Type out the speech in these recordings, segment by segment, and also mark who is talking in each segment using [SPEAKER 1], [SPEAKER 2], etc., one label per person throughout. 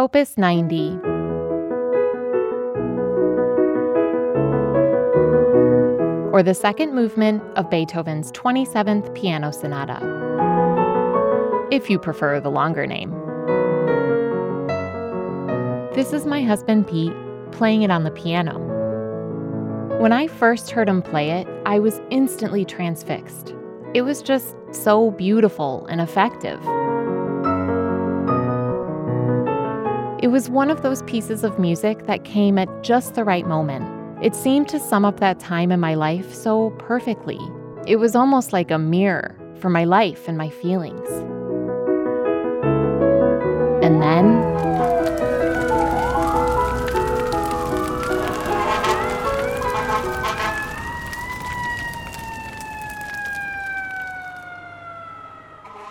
[SPEAKER 1] Opus 90. Or the second movement of Beethoven's 27th Piano Sonata, if you prefer the longer name. This is my husband Pete playing it on the piano. When I first heard him play it, I was instantly transfixed. It was just so beautiful and effective. Was one of those pieces of music that came at just the right moment. It seemed to sum up that time in my life so perfectly. It was almost like a mirror for my life and my feelings. And then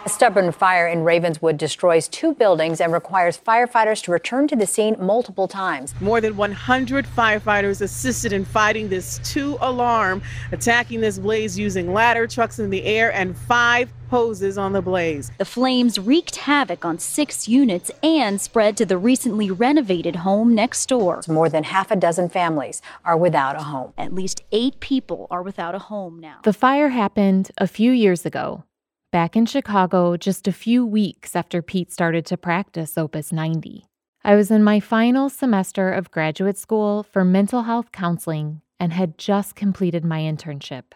[SPEAKER 2] A stubborn fire in Ravenswood destroys two buildings and requires firefighters to return to the scene multiple times.
[SPEAKER 3] More than 100 firefighters assisted in fighting this two alarm, attacking this blaze using ladder trucks in the air and five hoses on the blaze.
[SPEAKER 4] The flames wreaked havoc on six units and spread to the recently renovated home next door.
[SPEAKER 2] More than half a dozen families are without a home.
[SPEAKER 4] At least eight people are without a home now.
[SPEAKER 1] The fire happened a few years ago back in Chicago just a few weeks after Pete started to practice Opus 90. I was in my final semester of graduate school for mental health counseling and had just completed my internship.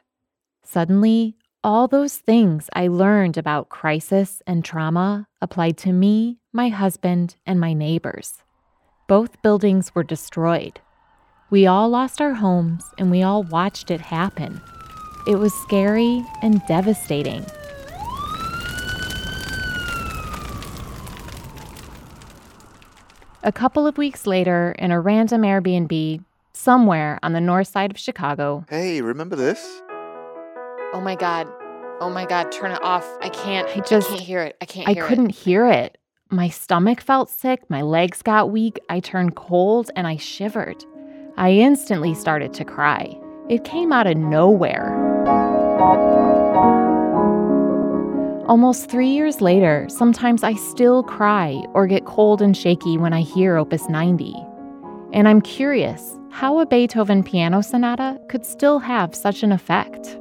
[SPEAKER 1] Suddenly, all those things I learned about crisis and trauma applied to me, my husband, and my neighbors. Both buildings were destroyed. We all lost our homes and we all watched it happen. It was scary and devastating. A couple of weeks later, in a random Airbnb somewhere on the north side of Chicago.
[SPEAKER 5] Hey, remember this?
[SPEAKER 1] Oh my God. Oh my God, turn it off. I can't. I just
[SPEAKER 6] I can't hear it. I can't
[SPEAKER 1] I
[SPEAKER 6] hear
[SPEAKER 1] couldn't
[SPEAKER 6] it.
[SPEAKER 1] hear it. My stomach felt sick, my legs got weak, I turned cold, and I shivered. I instantly started to cry. It came out of nowhere. Almost three years later, sometimes I still cry or get cold and shaky when I hear Opus 90. And I'm curious how a Beethoven piano sonata could still have such an effect.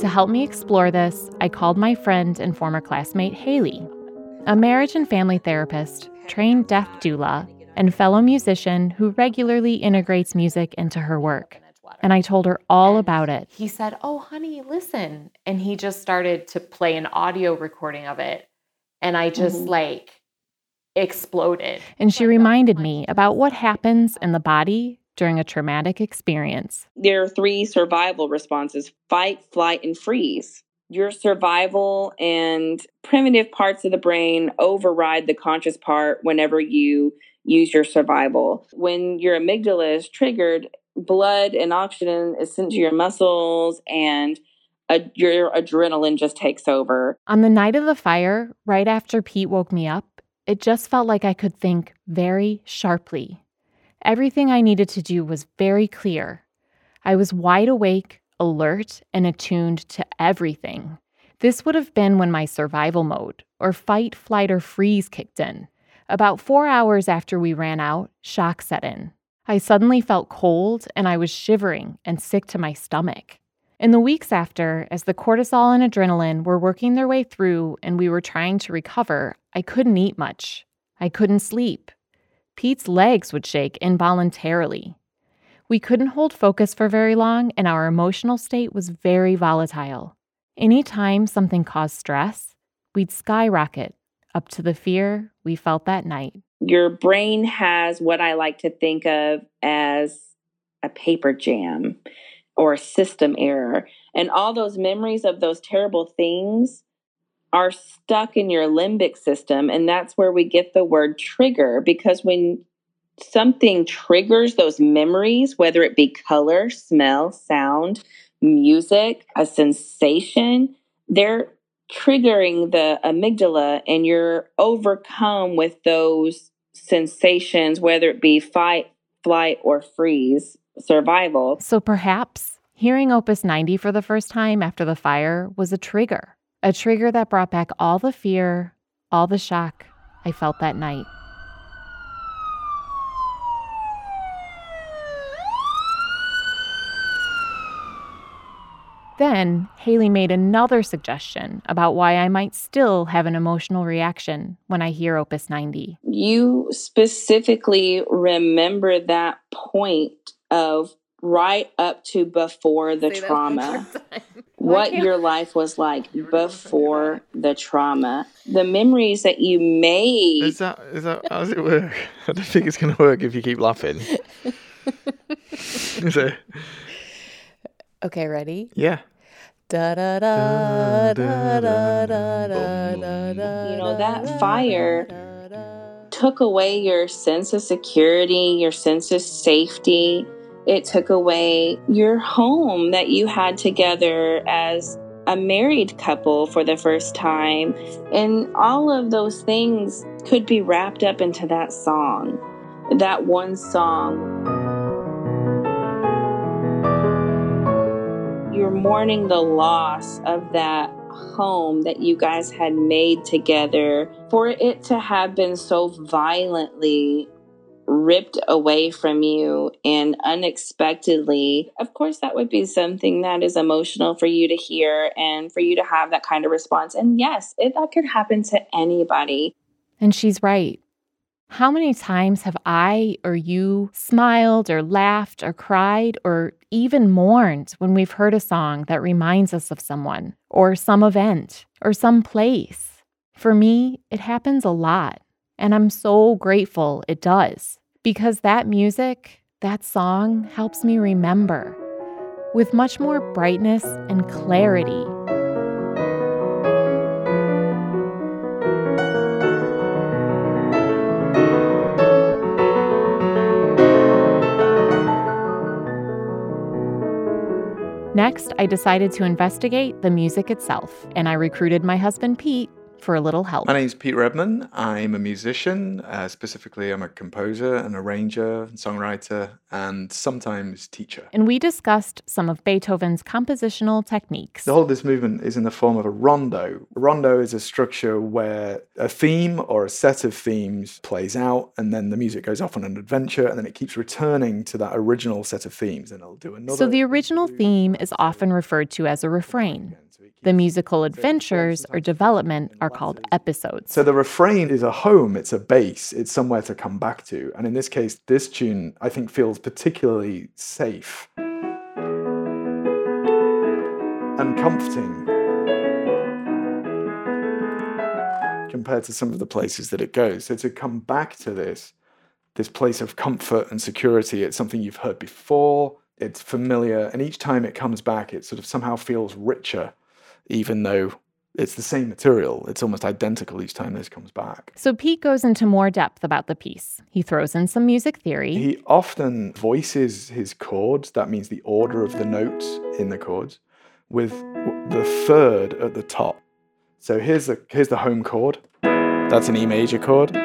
[SPEAKER 1] To help me explore this, I called my friend and former classmate Haley, a marriage and family therapist, trained deaf doula, and fellow musician who regularly integrates music into her work and I told her all about it. He said, Oh, honey, listen. And he just started to play an audio recording of it. And I just mm-hmm. like exploded. And she reminded me about what happens in the body during a traumatic experience.
[SPEAKER 7] There are three survival responses fight, flight, and freeze. Your survival and primitive parts of the brain override the conscious part whenever you use your survival. When your amygdala is triggered, blood and oxygen is sent to your muscles and a, your adrenaline just takes over.
[SPEAKER 1] On the night of the fire, right after Pete woke me up, it just felt like I could think very sharply. Everything I needed to do was very clear. I was wide awake, alert, and attuned to everything. This would have been when my survival mode, or fight, flight, or freeze, kicked in. About four hours after we ran out, shock set in. I suddenly felt cold and I was shivering and sick to my stomach. In the weeks after, as the cortisol and adrenaline were working their way through and we were trying to recover, I couldn't eat much. I couldn't sleep. Pete's legs would shake involuntarily. We couldn't hold focus for very long, and our emotional state was very volatile. Anytime something caused stress, we'd skyrocket up to the fear we felt that night
[SPEAKER 7] your brain has what I like to think of as a paper jam or a system error. And all those memories of those terrible things are stuck in your limbic system. And that's where we get the word trigger because when something triggers those memories, whether it be color, smell, sound, music, a sensation, they're triggering the amygdala and you're overcome with those sensations, whether it be fight, flight, or freeze, survival.
[SPEAKER 1] So perhaps hearing Opus 90 for the first time after the fire was a trigger, a trigger that brought back all the fear, all the shock I felt that night. Then Haley made another suggestion about why I might still have an emotional reaction when I hear Opus 90.
[SPEAKER 7] You specifically remember that point of right up to before the
[SPEAKER 5] Say
[SPEAKER 7] trauma.
[SPEAKER 5] one more time.
[SPEAKER 7] what your life was like before the trauma. The memories that you made.
[SPEAKER 6] Is that is that how does it work? I don't think it's gonna work if you keep laughing. is it?
[SPEAKER 5] Okay, ready?
[SPEAKER 6] Yeah.
[SPEAKER 7] You know that fire took away your sense of security, your sense of safety. It took away your home that you had together as a married couple for the first time. And all of those things could be wrapped up into that song, that one song. Mourning the loss of that home that you guys had made together for it to have been so violently ripped away from you and unexpectedly. Of course, that would be something that is emotional for you to hear and for you to have that kind of response. And yes, it, that could happen to anybody.
[SPEAKER 1] And she's right. How many times have I or you smiled or laughed or cried or even mourned when we've heard a song that reminds us of someone or some event or some place? For me, it happens a lot, and I'm so grateful it does because that music, that song helps me remember with much more brightness and clarity. Next, I decided to investigate the music itself, and I recruited my husband Pete for a little help.
[SPEAKER 6] My name is Pete Redman. I'm a musician. Uh, specifically, I'm a composer, an arranger, and songwriter, and sometimes teacher.
[SPEAKER 1] And we discussed some of Beethoven's compositional techniques.
[SPEAKER 6] The whole of this movement is in the form of a rondo. A rondo is a structure where a theme or a set of themes plays out, and then the music goes off on an adventure, and then it keeps returning to that original set of themes, and it'll do another.
[SPEAKER 1] So the original theme is often referred to as a refrain. The musical adventures or development are called episodes.
[SPEAKER 6] So the refrain is a home, it's a base, it's somewhere to come back to. And in this case, this tune, I think, feels particularly safe and comforting compared to some of the places that it goes. So to come back to this, this place of comfort and security, it's something you've heard before, it's familiar, and each time it comes back, it sort of somehow feels richer, even though it's the same material. It's almost identical each time this comes back.
[SPEAKER 1] So Pete goes into more depth about the piece. He throws in some music theory.
[SPEAKER 6] He often voices his chords, that means the order of the notes in the chords, with the third at the top. So here's the here's the home chord. That's an E major chord.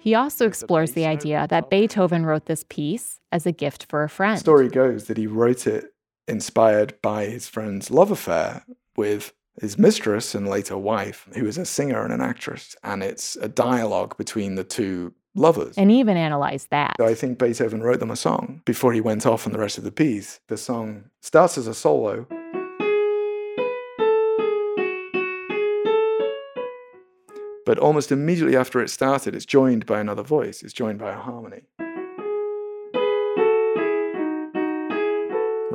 [SPEAKER 1] He also explores the idea that Beethoven wrote this piece as a gift for a friend.
[SPEAKER 6] Story goes that he wrote it inspired by his friend's love affair with his mistress and later wife, who is a singer and an actress, and it's a dialogue between the two lovers.
[SPEAKER 1] And even analyze that.
[SPEAKER 6] So I think Beethoven wrote them a song before he went off on the rest of the piece. The song starts as a solo. But almost immediately after it started, it's joined by another voice, it's joined by a harmony.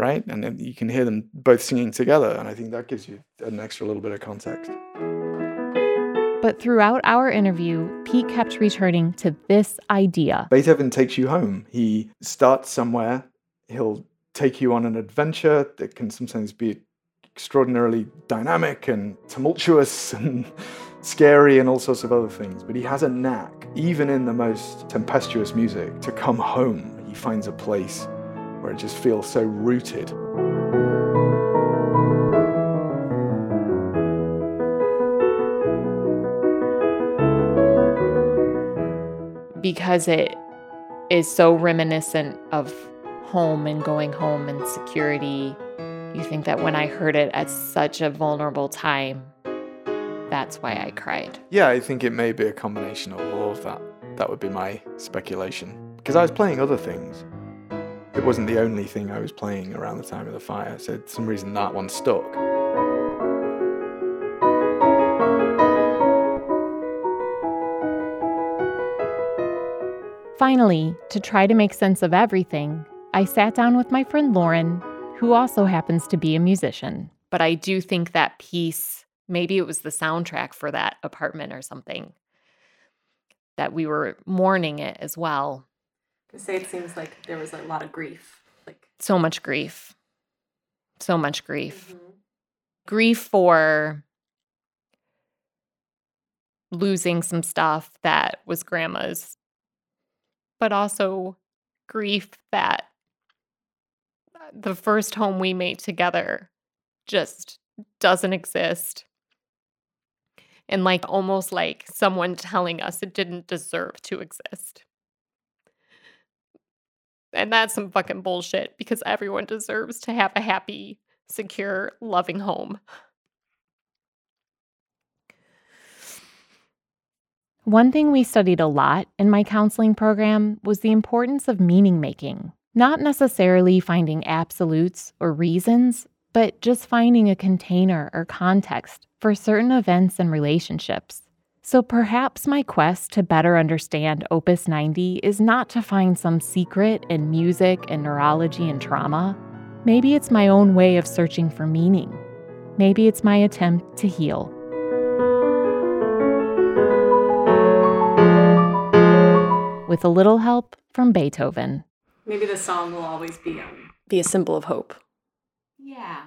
[SPEAKER 6] Right? And then you can hear them both singing together. And I think that gives you an extra little bit of context.
[SPEAKER 1] But throughout our interview, Pete kept returning to this idea.
[SPEAKER 6] Beethoven takes you home. He starts somewhere, he'll take you on an adventure that can sometimes be extraordinarily dynamic and tumultuous and scary and all sorts of other things. But he has a knack, even in the most tempestuous music, to come home. He finds a place where it just feels so rooted.
[SPEAKER 1] because it is so reminiscent of home and going home and security. You think that when I heard it at such a vulnerable time, that's why I cried.
[SPEAKER 6] Yeah, I think it may be a combination of all of that. That would be my speculation. Because I was mm. playing other things. It wasn't the only thing I was playing around the time of the fire, so for some reason that one stuck.
[SPEAKER 1] Finally, to try to make sense of everything, I sat down with my friend Lauren, who also happens to be a musician. But I do think that piece, maybe it was the soundtrack for that apartment or something, that we were mourning it as well.
[SPEAKER 5] Say it seems like there was a lot of grief. Like
[SPEAKER 1] So much grief. So much grief. Mm-hmm. Grief for losing some stuff that was grandma's, but also grief that the first home we made together just doesn't exist. And like almost like someone telling us it didn't deserve to exist. And that's some fucking bullshit because everyone deserves to have a happy, secure, loving home. One thing we studied a lot in my counseling program was the importance of meaning making, not necessarily finding absolutes or reasons, but just finding a container or context for certain events and relationships. So perhaps my quest to better understand Opus 90 is not to find some secret in music and neurology and trauma. Maybe it's my own way of searching for meaning. Maybe it's my attempt to heal. With a little help from Beethoven.
[SPEAKER 5] maybe the song will always be um, be a symbol of hope
[SPEAKER 1] Yeah.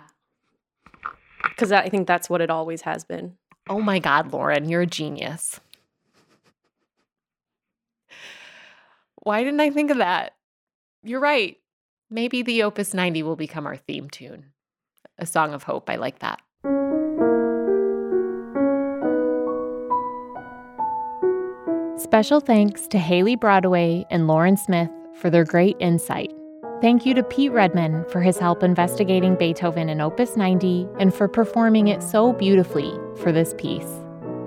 [SPEAKER 5] because I think that's what it always has been.
[SPEAKER 1] Oh my God, Lauren, you're a genius. Why didn't I think of that? You're right. Maybe the Opus 90 will become our theme tune. A song of hope. I like that. Special thanks to Haley Broadway and Lauren Smith for their great insight. Thank you to Pete Redman for his help investigating Beethoven in Opus 90 and for performing it so beautifully for this piece.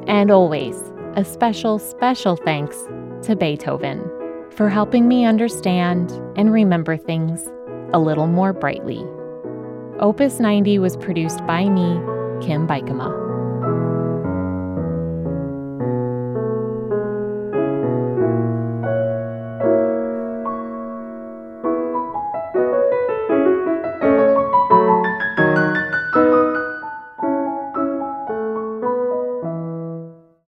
[SPEAKER 1] And always, a special, special thanks to Beethoven for helping me understand and remember things a little more brightly. Opus 90 was produced by me, Kim Bikema.